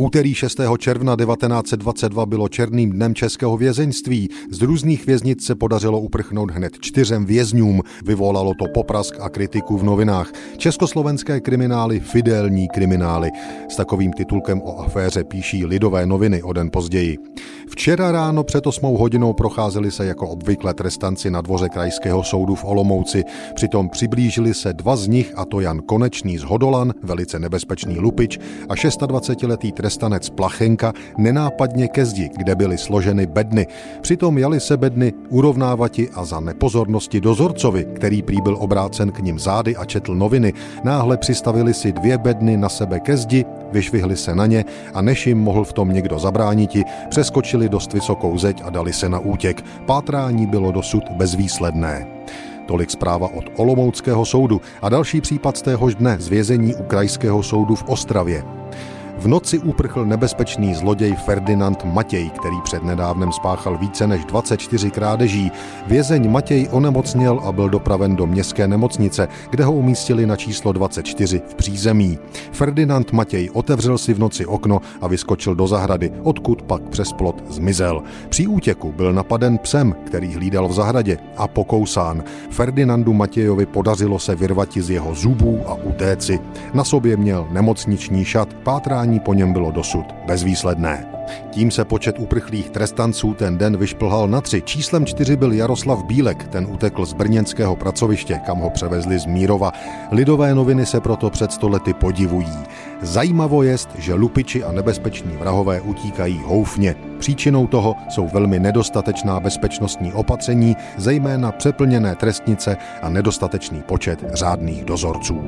Úterý 6. června 1922 bylo černým dnem českého vězeňství. Z různých věznic se podařilo uprchnout hned čtyřem vězňům. Vyvolalo to poprask a kritiku v novinách. Československé kriminály, fidelní kriminály. S takovým titulkem o aféře píší lidové noviny o den později. Včera ráno před 8 hodinou procházeli se jako obvykle trestanci na dvoře krajského soudu v Olomouci. Přitom přiblížili se dva z nich, a to Jan Konečný z Hodolan, velice nebezpečný lupič, a 26-letý trestanec Plachenka nenápadně ke zdi, kde byly složeny bedny. Přitom jali se bedny urovnávati a za nepozornosti dozorcovi, který prý byl obrácen k ním zády a četl noviny, náhle přistavili si dvě bedny na sebe ke zdi, vyšvihli se na ně a než jim mohl v tom někdo zabrániti, přeskočili dost vysokou zeď a dali se na útěk. Pátrání bylo dosud bezvýsledné. Tolik zpráva od Olomouckého soudu a další případ z téhož dne z vězení u Krajského soudu v Ostravě. V noci uprchl nebezpečný zloděj Ferdinand Matěj, který před nedávnem spáchal více než 24 krádeží. Vězeň Matěj onemocněl a byl dopraven do městské nemocnice, kde ho umístili na číslo 24 v přízemí. Ferdinand Matěj otevřel si v noci okno a vyskočil do zahrady, odkud pak přes plot zmizel. Při útěku byl napaden psem, který hlídal v zahradě a pokousán. Ferdinandu Matějovi podařilo se vyrvati z jeho zubů a utéci. Na sobě měl nemocniční šat, pátrání hledání po něm bylo dosud bezvýsledné. Tím se počet uprchlých trestanců ten den vyšplhal na tři. Číslem čtyři byl Jaroslav Bílek, ten utekl z brněnského pracoviště, kam ho převezli z Mírova. Lidové noviny se proto před stolety podivují. Zajímavo je, že lupiči a nebezpeční vrahové utíkají houfně. Příčinou toho jsou velmi nedostatečná bezpečnostní opatření, zejména přeplněné trestnice a nedostatečný počet řádných dozorců.